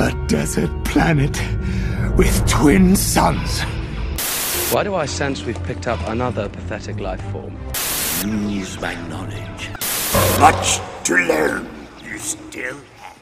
A desert planet with twin suns. Why do I sense we've picked up another pathetic life form? Use my knowledge. Much to learn. You still have.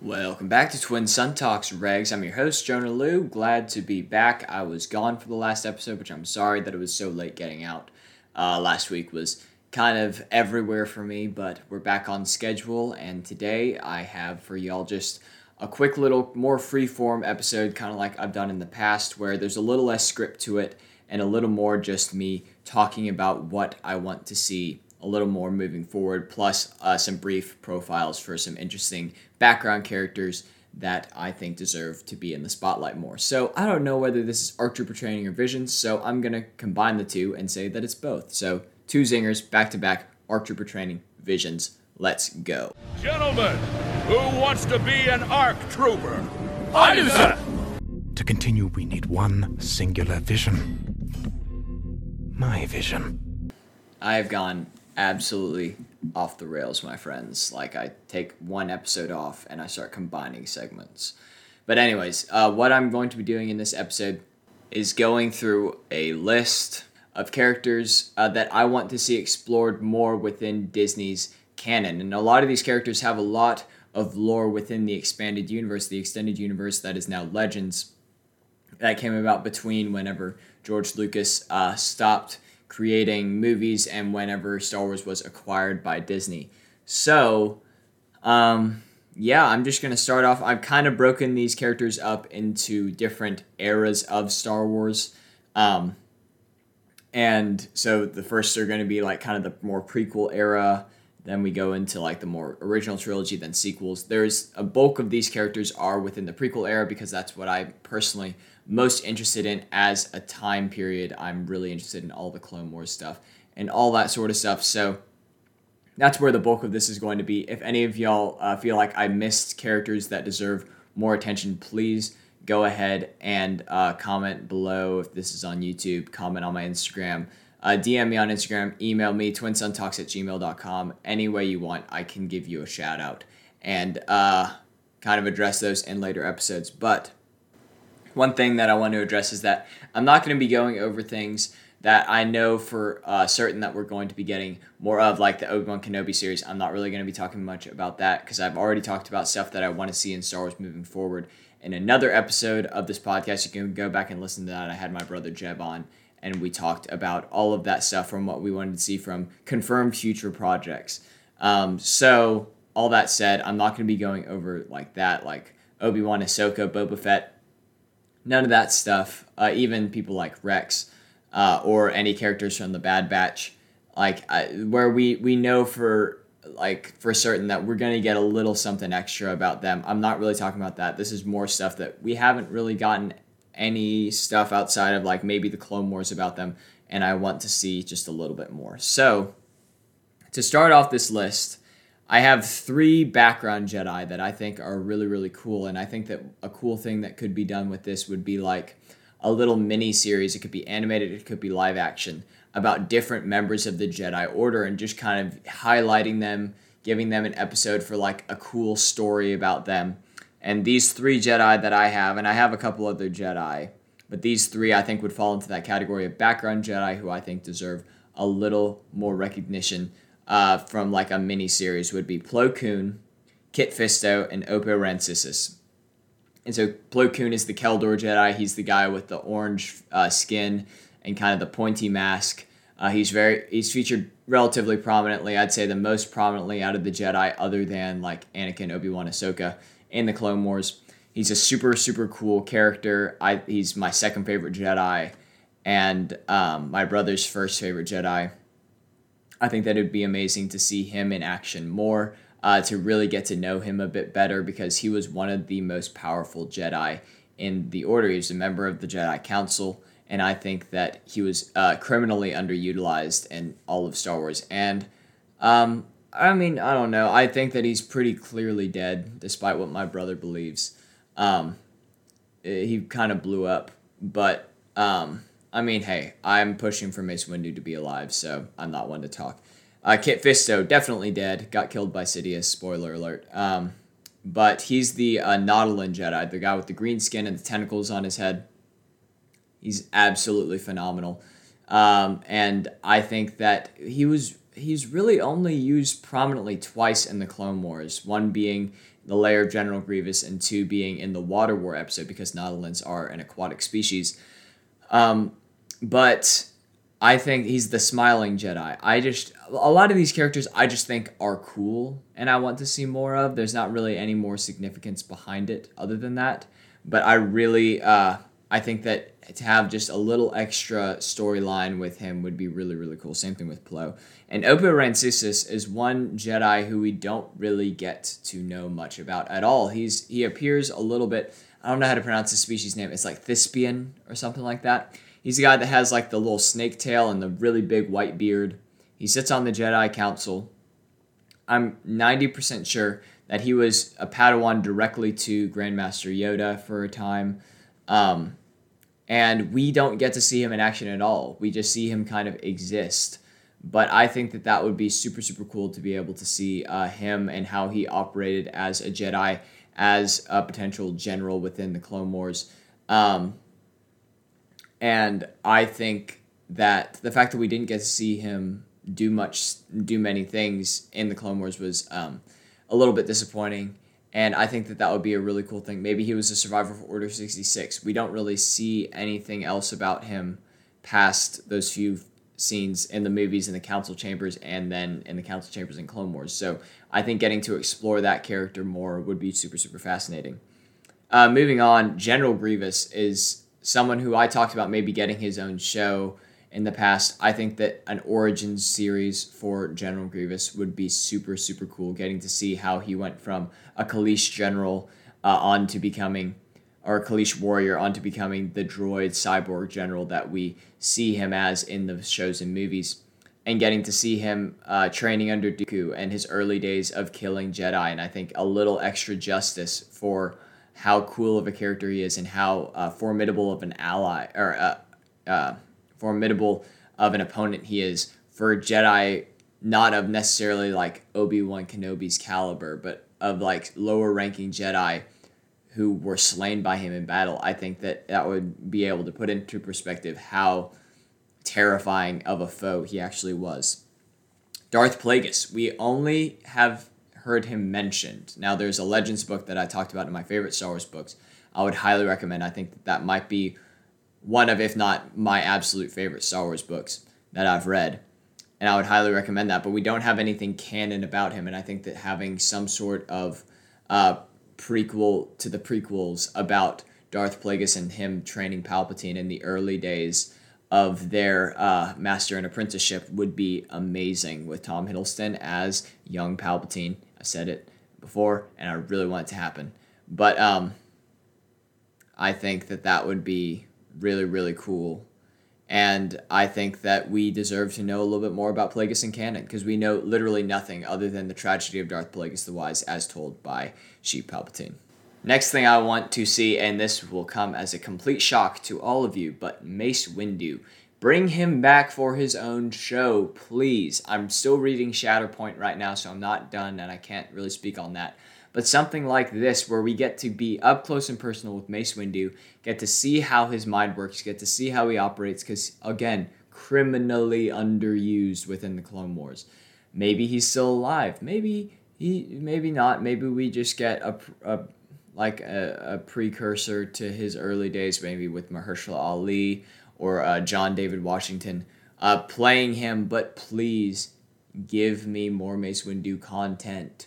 Welcome back to Twin Sun Talks, Regs. I'm your host, Jonah Liu. Glad to be back. I was gone for the last episode, which I'm sorry that it was so late getting out. Uh, last week was kind of everywhere for me, but we're back on schedule, and today I have for y'all just a quick little more free-form episode, kind of like I've done in the past, where there's a little less script to it and a little more just me talking about what I want to see a little more moving forward, plus uh, some brief profiles for some interesting background characters that I think deserve to be in the spotlight more. So I don't know whether this is ARC Trooper training or Visions, so I'm gonna combine the two and say that it's both. So two zingers back to back, ARC Trooper training, Visions. Let's go. Gentlemen, who wants to be an ARC trooper? I do, sir. To continue, we need one singular vision. My vision. I have gone absolutely off the rails, my friends. Like I take one episode off and I start combining segments. But anyways, uh, what I'm going to be doing in this episode is going through a list of characters uh, that I want to see explored more within Disney's canon. And a lot of these characters have a lot of lore within the expanded universe, the extended universe that is now Legends, that came about between whenever George Lucas uh, stopped creating movies and whenever Star Wars was acquired by Disney. So, um, yeah, I'm just going to start off. I've kind of broken these characters up into different eras of Star Wars. Um, and so the first are going to be like kind of the more prequel era. Then we go into like the more original trilogy, then sequels. There's a bulk of these characters are within the prequel era because that's what I personally most interested in as a time period. I'm really interested in all the Clone Wars stuff and all that sort of stuff. So that's where the bulk of this is going to be. If any of y'all uh, feel like I missed characters that deserve more attention, please go ahead and uh, comment below if this is on YouTube, comment on my Instagram, uh, DM me on Instagram, email me, twinsuntalks at gmail.com. Any way you want, I can give you a shout out and uh, kind of address those in later episodes. But one thing that I want to address is that I'm not going to be going over things that I know for uh, certain that we're going to be getting more of, like the Obi Wan Kenobi series. I'm not really going to be talking much about that because I've already talked about stuff that I want to see in Star Wars moving forward. In another episode of this podcast, you can go back and listen to that. I had my brother Jeb on, and we talked about all of that stuff from what we wanted to see from confirmed future projects. Um, so, all that said, I'm not going to be going over like that, like Obi Wan, Ahsoka, Boba Fett, none of that stuff. Uh, even people like Rex uh, or any characters from the Bad Batch, like I, where we we know for like for certain that we're gonna get a little something extra about them. I'm not really talking about that. This is more stuff that we haven't really gotten any stuff outside of like maybe the Clone Wars about them, and I want to see just a little bit more. So to start off this list. I have three background Jedi that I think are really, really cool. And I think that a cool thing that could be done with this would be like a little mini series. It could be animated, it could be live action about different members of the Jedi Order and just kind of highlighting them, giving them an episode for like a cool story about them. And these three Jedi that I have, and I have a couple other Jedi, but these three I think would fall into that category of background Jedi who I think deserve a little more recognition uh, from like a mini series would be Plo Koon, Kit Fisto, and Oppo Rancisis. And so Plo Koon is the Kel Dor Jedi. He's the guy with the orange uh, skin and kind of the pointy mask. Uh, he's very he's featured relatively prominently. I'd say the most prominently out of the Jedi, other than like Anakin, Obi Wan, Ahsoka in the Clone Wars. He's a super super cool character. I he's my second favorite Jedi, and um, my brother's first favorite Jedi. I think that it would be amazing to see him in action more, uh, to really get to know him a bit better because he was one of the most powerful Jedi in the Order. He was a member of the Jedi Council, and I think that he was uh, criminally underutilized in all of Star Wars. And um, I mean, I don't know. I think that he's pretty clearly dead, despite what my brother believes. Um, he kind of blew up, but um, I mean, hey, I'm pushing for Mace Windu to be alive, so I'm not one to talk. Uh, Kit Fisto, definitely dead. Got killed by Sidious. Spoiler alert. Um, but he's the uh, Nautolan Jedi, the guy with the green skin and the tentacles on his head. He's absolutely phenomenal, um, and I think that he was he's really only used prominently twice in the Clone Wars. One being the lair of General Grievous, and two being in the Water War episode because Nautolans are an aquatic species. Um, but I think he's the smiling Jedi. I just a lot of these characters I just think are cool and I want to see more of. There's not really any more significance behind it other than that. But I really uh, I think that to have just a little extra storyline with him would be really really cool. Same thing with Plo. And Oppo Rancisis is one Jedi who we don't really get to know much about at all. He's he appears a little bit. I don't know how to pronounce the species name. It's like Thespian or something like that He's the guy that has like the little snake tail and the really big white beard. He sits on the Jedi Council. I'm 90% sure that he was a Padawan directly to Grandmaster Yoda for a time. Um, and we don't get to see him in action at all. We just see him kind of exist. But I think that that would be super, super cool to be able to see uh, him and how he operated as a Jedi, as a potential general within the Clone Wars. Um, and I think that the fact that we didn't get to see him do much, do many things in the Clone Wars was um, a little bit disappointing. And I think that that would be a really cool thing. Maybe he was a survivor for Order 66. We don't really see anything else about him past those few scenes in the movies in the council chambers and then in the council chambers in Clone Wars. So I think getting to explore that character more would be super, super fascinating. Uh, moving on, General Grievous is someone who I talked about maybe getting his own show in the past. I think that an origins series for General Grievous would be super, super cool. Getting to see how he went from a Kaleesh general uh, on to becoming, or a Kaleesh warrior on to becoming the droid cyborg general that we see him as in the shows and movies. And getting to see him uh, training under Dooku and his early days of killing Jedi, and I think a little extra justice for how cool of a character he is and how uh, formidable of an ally or uh, uh, formidable of an opponent he is for Jedi, not of necessarily like Obi Wan Kenobi's caliber, but of like lower ranking Jedi who were slain by him in battle. I think that that would be able to put into perspective how terrifying of a foe he actually was. Darth Plagueis. We only have heard him mentioned. Now, there's a Legends book that I talked about in my favorite Star Wars books. I would highly recommend. I think that, that might be one of, if not my absolute favorite Star Wars books that I've read. And I would highly recommend that. But we don't have anything canon about him. And I think that having some sort of uh, prequel to the prequels about Darth Plagueis and him training Palpatine in the early days of their uh, master and apprenticeship would be amazing with Tom Hiddleston as young Palpatine said it before, and I really want it to happen. But um, I think that that would be really, really cool. And I think that we deserve to know a little bit more about Plagueis and canon because we know literally nothing other than the tragedy of Darth Plagueis the Wise as told by Sheev Palpatine. Next thing I want to see, and this will come as a complete shock to all of you, but Mace Windu Bring him back for his own show, please. I'm still reading Shatterpoint right now, so I'm not done and I can't really speak on that. But something like this, where we get to be up close and personal with Mace Windu, get to see how his mind works, get to see how he operates, because again, criminally underused within the Clone Wars. Maybe he's still alive. Maybe he, maybe not. Maybe we just get a, a like a, a precursor to his early days, maybe with Mahershala Ali or uh, John David Washington uh, playing him, but please give me more Mace Windu content.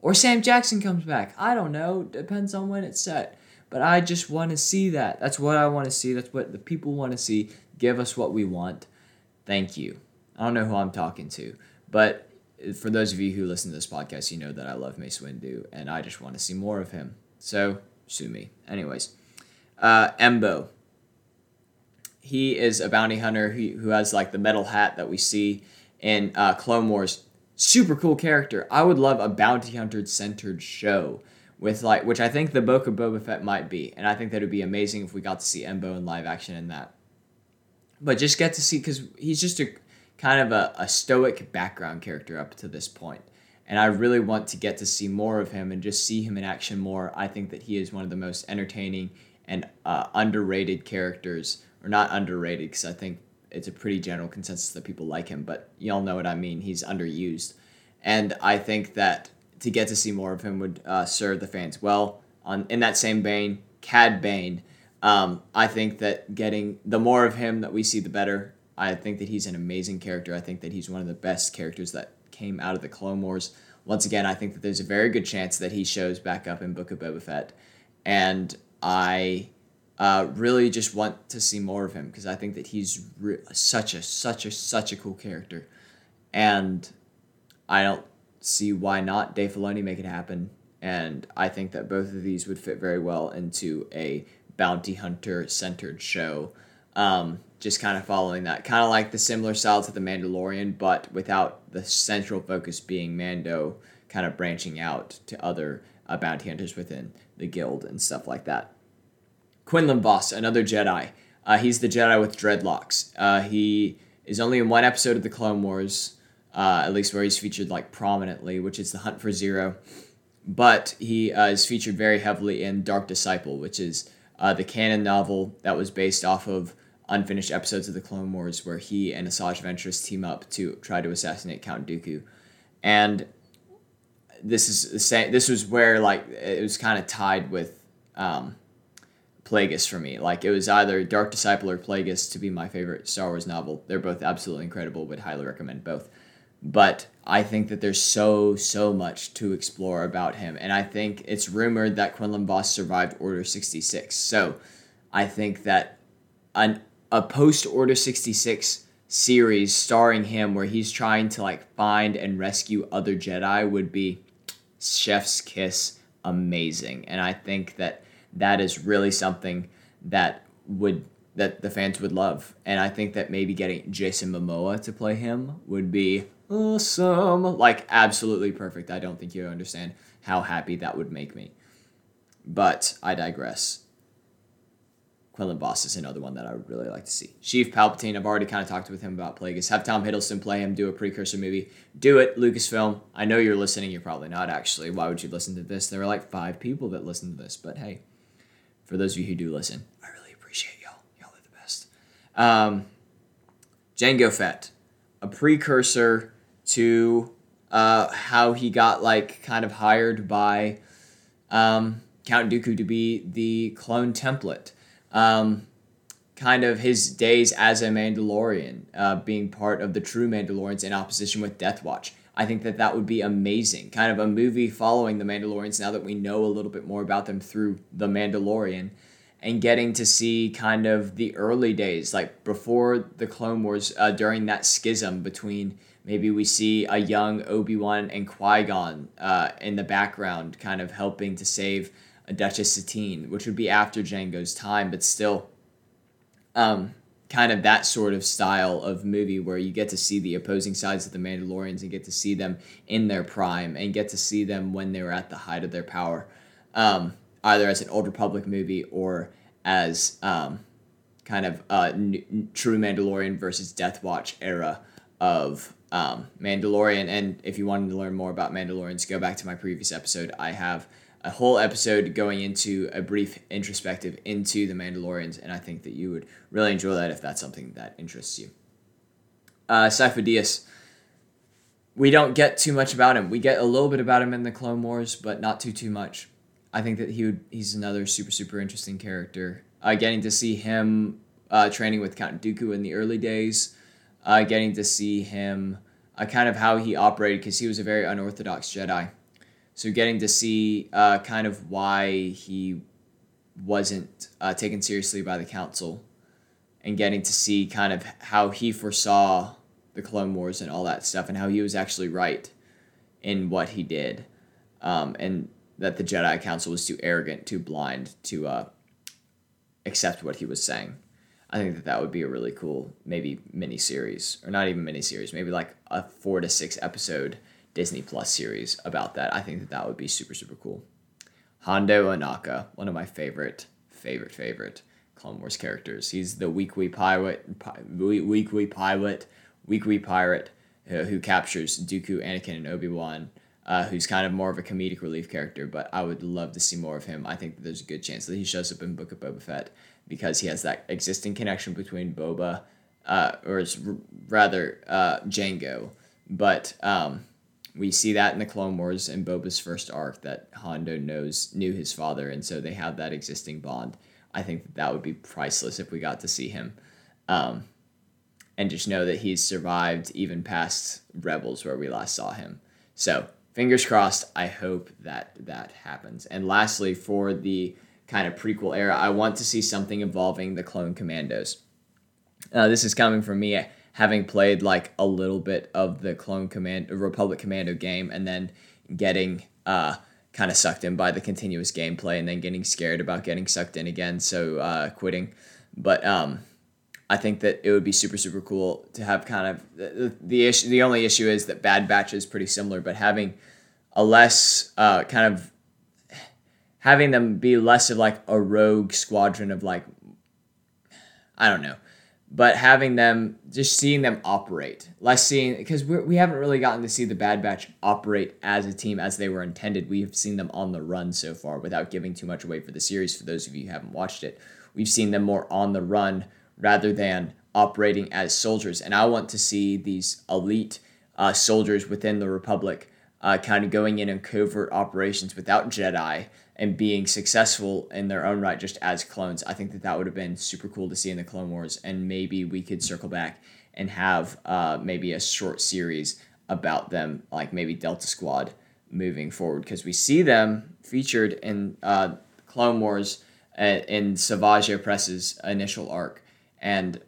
Or Sam Jackson comes back. I don't know. Depends on when it's set. But I just want to see that. That's what I want to see. That's what the people want to see. Give us what we want. Thank you. I don't know who I'm talking to, but for those of you who listen to this podcast, you know that I love Mace Windu, and I just want to see more of him. So sue me. Anyways, uh, Embo he is a bounty hunter who, who has like the metal hat that we see in uh, Clone Wars. Super cool character. I would love a bounty hunter centered show with like, which I think the Book of Boba Fett might be, and I think that would be amazing if we got to see Embo in live action in that. But just get to see because he's just a kind of a, a stoic background character up to this point, and I really want to get to see more of him and just see him in action more. I think that he is one of the most entertaining and uh, underrated characters, or not underrated, because I think it's a pretty general consensus that people like him, but y'all know what I mean. He's underused. And I think that to get to see more of him would uh, serve the fans well. On In that same vein, Cad Bane, um, I think that getting the more of him that we see, the better. I think that he's an amazing character. I think that he's one of the best characters that came out of the Clone Wars. Once again, I think that there's a very good chance that he shows back up in Book of Boba Fett. And I uh, really just want to see more of him because I think that he's re- such a such a such a cool character, and I don't see why not Dave Filoni make it happen. And I think that both of these would fit very well into a bounty hunter centered show. Um, just kind of following that, kind of like the similar style to The Mandalorian, but without the central focus being Mando kind of branching out to other uh, bounty hunters within the guild and stuff like that. Quinlan Vos, another Jedi. Uh, he's the Jedi with dreadlocks. Uh, he is only in one episode of the Clone Wars, uh, at least where he's featured like prominently, which is the Hunt for Zero. But he uh, is featured very heavily in Dark Disciple, which is uh, the canon novel that was based off of unfinished episodes of the Clone Wars, where he and Asajj Ventress team up to try to assassinate Count Dooku, and this is the same. This was where like it was kind of tied with. Um, Plagueis for me. Like it was either Dark Disciple or Plagueis to be my favorite Star Wars novel. They're both absolutely incredible. Would highly recommend both. But I think that there's so so much to explore about him, and I think it's rumored that Quinlan Vos survived Order sixty six. So I think that an a post Order sixty six series starring him where he's trying to like find and rescue other Jedi would be chef's kiss amazing. And I think that that is really something that would that the fans would love. And I think that maybe getting Jason Momoa to play him would be awesome. Like absolutely perfect. I don't think you understand how happy that would make me. But I digress. Quinlan Vos is another one that I would really like to see. Sheev Palpatine, I've already kind of talked with him about Plagueis. Have Tom Hiddleston play him, do a precursor movie. Do it, Lucasfilm. I know you're listening, you're probably not actually. Why would you listen to this? There are like five people that listen to this, but hey, for those of you who do listen, I really appreciate y'all. Y'all are the best. Um, Jango Fett, a precursor to uh, how he got like kind of hired by um, Count Dooku to be the clone template. Um, kind of his days as a Mandalorian, uh, being part of the true Mandalorians in opposition with Death Watch. I think that that would be amazing. Kind of a movie following the Mandalorians now that we know a little bit more about them through The Mandalorian and getting to see kind of the early days, like before the Clone Wars, uh, during that schism between maybe we see a young Obi Wan and Qui Gon uh, in the background, kind of helping to save a Duchess Satine, which would be after Jango's time, but still. Um, kind of that sort of style of movie where you get to see the opposing sides of the Mandalorians and get to see them in their prime and get to see them when they were at the height of their power, um, either as an Old Republic movie or as um, kind of true Mandalorian versus Death Watch era of um, Mandalorian. And if you wanted to learn more about Mandalorians, go back to my previous episode. I have a whole episode going into a brief introspective into the Mandalorians, and I think that you would really enjoy that if that's something that interests you. Uh, Sifo Dyas, we don't get too much about him. We get a little bit about him in the Clone Wars, but not too too much. I think that he would he's another super super interesting character. Uh, getting to see him uh, training with Count Dooku in the early days, uh, getting to see him uh, kind of how he operated because he was a very unorthodox Jedi. So getting to see uh, kind of why he wasn't uh, taken seriously by the council, and getting to see kind of how he foresaw the Clone Wars and all that stuff, and how he was actually right in what he did, um, and that the Jedi Council was too arrogant, too blind to uh, accept what he was saying. I think that that would be a really cool, maybe mini series, or not even mini series, maybe like a four to six episode Disney Plus series about that. I think that that would be super super cool. Hondo Ohnaka, one of my favorite favorite favorite Clone Wars characters. He's the Weequay pirate, pi- Weequay pilot, Weequay pirate uh, who captures Dooku, Anakin, and Obi Wan uh, who's kind of more of a comedic relief character, but I would love to see more of him. I think there's a good chance that he shows up in Book of Boba Fett because he has that existing connection between Boba, uh, or it's r- rather uh, Jango. But um, we see that in the Clone Wars and Boba's first arc that Hondo knows knew his father, and so they have that existing bond. I think that, that would be priceless if we got to see him. Um, and just know that he's survived even past Rebels where we last saw him. So fingers crossed. I hope that that happens. And lastly, for the kind of prequel era, I want to see something involving the Clone Commandos. Uh, this is coming from me having played like a little bit of the Clone Command Republic Commando game, and then getting uh, kind of sucked in by the continuous gameplay, and then getting scared about getting sucked in again, so uh, quitting. But um, I think that it would be super super cool to have kind of the, the issue. The only issue is that Bad Batch is pretty similar, but having a less uh, kind of having them be less of like a rogue squadron of like I don't know, but having them just seeing them operate, less seeing because we we haven't really gotten to see the Bad Batch operate as a team as they were intended. We've seen them on the run so far without giving too much away for the series. For those of you who haven't watched it, we've seen them more on the run rather than operating as soldiers. And I want to see these elite uh, soldiers within the Republic uh, kind of going in and covert operations without Jedi and being successful in their own right just as clones. I think that that would have been super cool to see in the Clone Wars. And maybe we could circle back and have uh, maybe a short series about them, like maybe Delta Squad moving forward, because we see them featured in uh, Clone Wars uh, in Savage Opress's initial arc and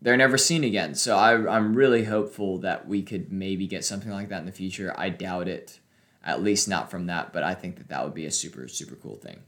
they're never seen again. So I, I'm really hopeful that we could maybe get something like that in the future. I doubt it, at least not from that, but I think that that would be a super, super cool thing.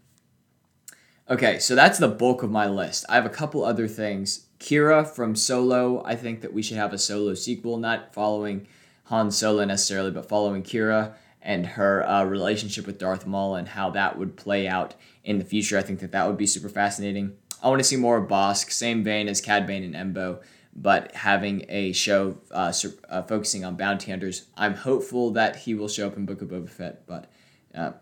Okay, so that's the bulk of my list. I have a couple other things. Kira from Solo, I think that we should have a Solo sequel, not following Han Solo necessarily, but following Kira and her uh, relationship with Darth Maul and how that would play out in the future. I think that that would be super fascinating. I want to see more of Bossk, same vein as Cad Bane and Embo, but having a show uh, uh, focusing on bounty hunters. I'm hopeful that he will show up in Book of Boba Fett, but uh,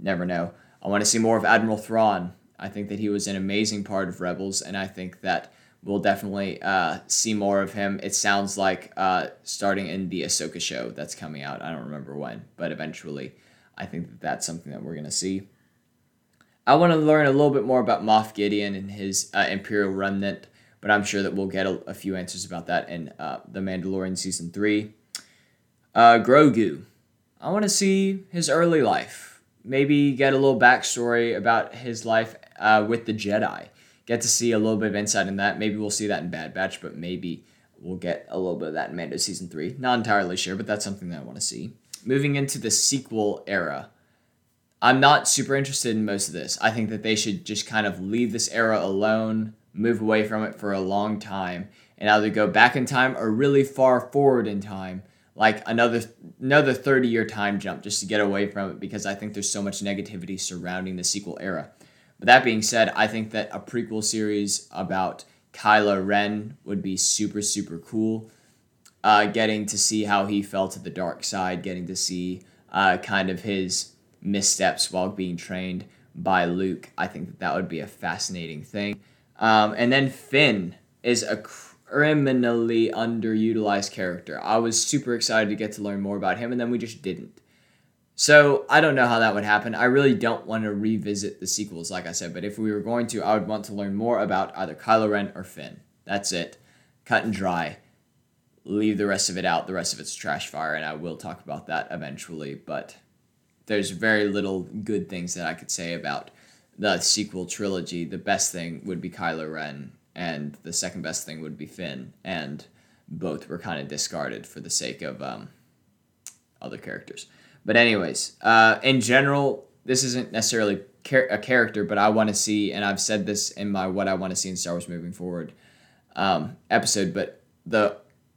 never know. I want to see more of Admiral Thrawn. I think that he was an amazing part of Rebels, and I think that we'll definitely uh, see more of him. It sounds like uh, starting in the Ahsoka show that's coming out. I don't remember when, but eventually, I think that that's something that we're going to see. I want to learn a little bit more about Moff Gideon and his uh, Imperial Remnant, but I'm sure that we'll get a, a few answers about that in uh, The Mandalorian Season 3. Uh, Grogu. I want to see his early life. Maybe get a little backstory about his life uh, with the Jedi. Get to see a little bit of insight in that. Maybe we'll see that in Bad Batch, but maybe we'll get a little bit of that in Mando Season 3. Not entirely sure, but that's something that I want to see. Moving into the sequel era. I'm not super interested in most of this. I think that they should just kind of leave this era alone, move away from it for a long time, and either go back in time or really far forward in time, like another another 30 year time jump just to get away from it because I think there's so much negativity surrounding the sequel era. But that being said, I think that a prequel series about Kylo Ren would be super super cool. Uh, getting to see how he fell to the dark side, getting to see uh, kind of his missteps while being trained by Luke. I think that that would be a fascinating thing. Um, and then Finn is a criminally underutilized character. I was super excited to get to learn more about him, and then we just didn't. So I don't know how that would happen. I really don't want to revisit the sequels, like I said, but if we were going to, I would want to learn more about either Kylo Ren or Finn. That's it. Cut and dry. Leave the rest of it out. The rest of it's trash fire, and I will talk about that eventually, but there's very little good things that I could say about the sequel trilogy. The best thing would be Kylo Ren, and the second best thing would be Finn, and both were kind of discarded for the sake of um, other characters. But anyways, uh, in general, this isn't necessarily char- a character, but I want to see, and I've said this in my what I want to see in Star Wars moving forward um, episode, but the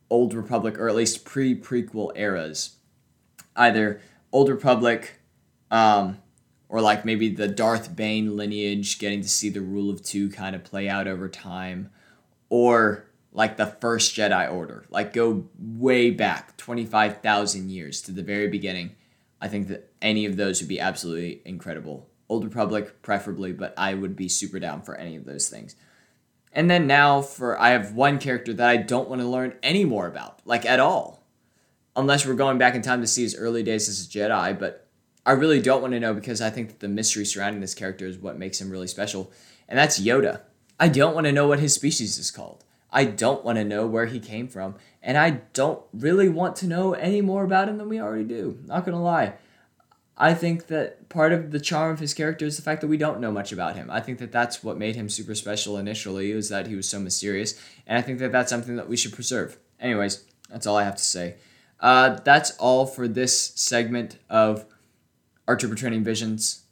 Old Republic, or at least pre prequel eras, either Old Republic, um, or like maybe the Darth Bane lineage, getting to see the Rule of Two kind of play out over time, or like the first Jedi Order, like go way back 25,000 years to the very beginning. I think that any of those would be absolutely incredible. Old Republic, preferably, but I would be super down for any of those things. And then now for I have one character that I don't want to learn any more about, like at all. Unless we're going back in time to see his early days as a Jedi, but I really don't want to know because I think that the mystery surrounding this character is what makes him really special. And that's Yoda. I don't want to know what his species is called. I don't want to know where he came from. And I don't really want to know any more about him than we already do. Not to lie. I think that part of the charm of his character is the fact that we don't know much about him. I think that that's what made him super special initially, was that he was so mysterious. And I think that that's something that we should preserve. Anyways, that's all I have to say. Uh, that's all for this segment of ARC Trooper Training Visions.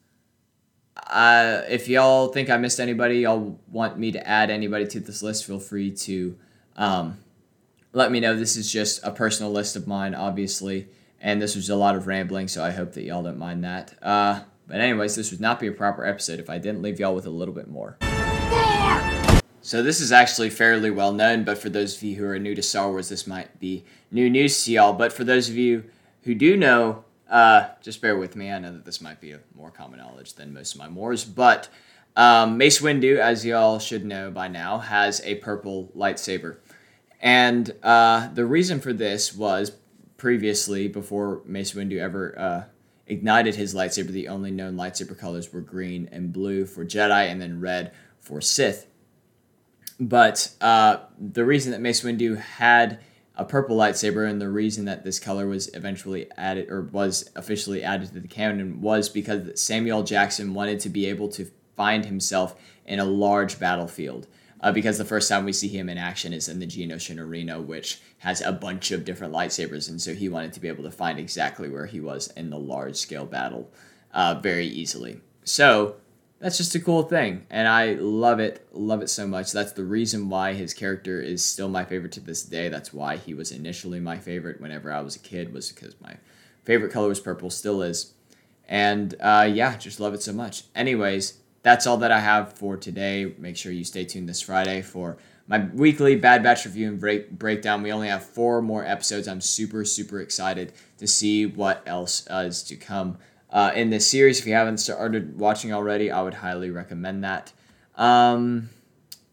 Uh, if y'all think I missed anybody, y'all want me to add anybody to this list, feel free to um, let me know. This is just a personal list of mine, obviously, and this was a lot of rambling, so I hope that y'all don't mind that. Uh, but anyways, this would not be a proper episode if I didn't leave y'all with a little bit more. So this is actually fairly well known, but for those of you who are new to Star Wars, this might be new news to y'all. But for those of you who do know, uh, just bear with me. I know that this might be a more common knowledge than most of my mores, but um, Mace Windu, as y'all should know by now, has a purple lightsaber. And uh, the reason for this was previously, before Mace Windu ever uh, ignited his lightsaber, the only known lightsaber colors were green and blue for Jedi, and then red for Sith. But uh, the reason that Mace Windu had a purple lightsaber, and the reason that this color was eventually added or was officially added to the canon was because Samuel Jackson wanted to be able to find himself in a large battlefield. Uh, because the first time we see him in action is in the Geonosian Arena, which has a bunch of different lightsabers, and so he wanted to be able to find exactly where he was in the large scale battle uh, very easily. So that's just a cool thing and i love it love it so much. That's the reason why his character is still my favorite to this day. That's why he was initially my favorite whenever i was a kid was because my favorite color was purple still is. And uh, yeah just love it so much. Anyways that's all that i have for today. Make sure you stay tuned this friday for my weekly bad batch review and break breakdown. We only have four more episodes. I'm super super excited to see what else is to come uh, in this series. If you haven't started watching already, I would highly recommend that. Um,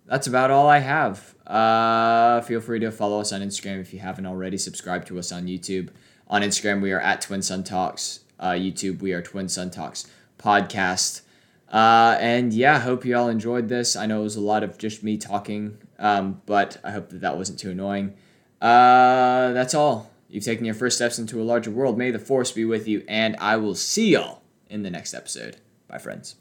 that's about all I have. Uh, feel free to follow us on Instagram if you haven't already. Subscribe to us on YouTube. On Instagram, we are at Twin Sun Talks. Uh, YouTube, we are Twin Sun Talks Podcast. Uh, and yeah, hope you all enjoyed this. I know it was a lot of just me talking, um, but I hope that that wasn't too annoying. Uh, that's all. You've taken your first steps into a larger world. May the force be with you, and I will see y'all in the next episode. Bye, friends.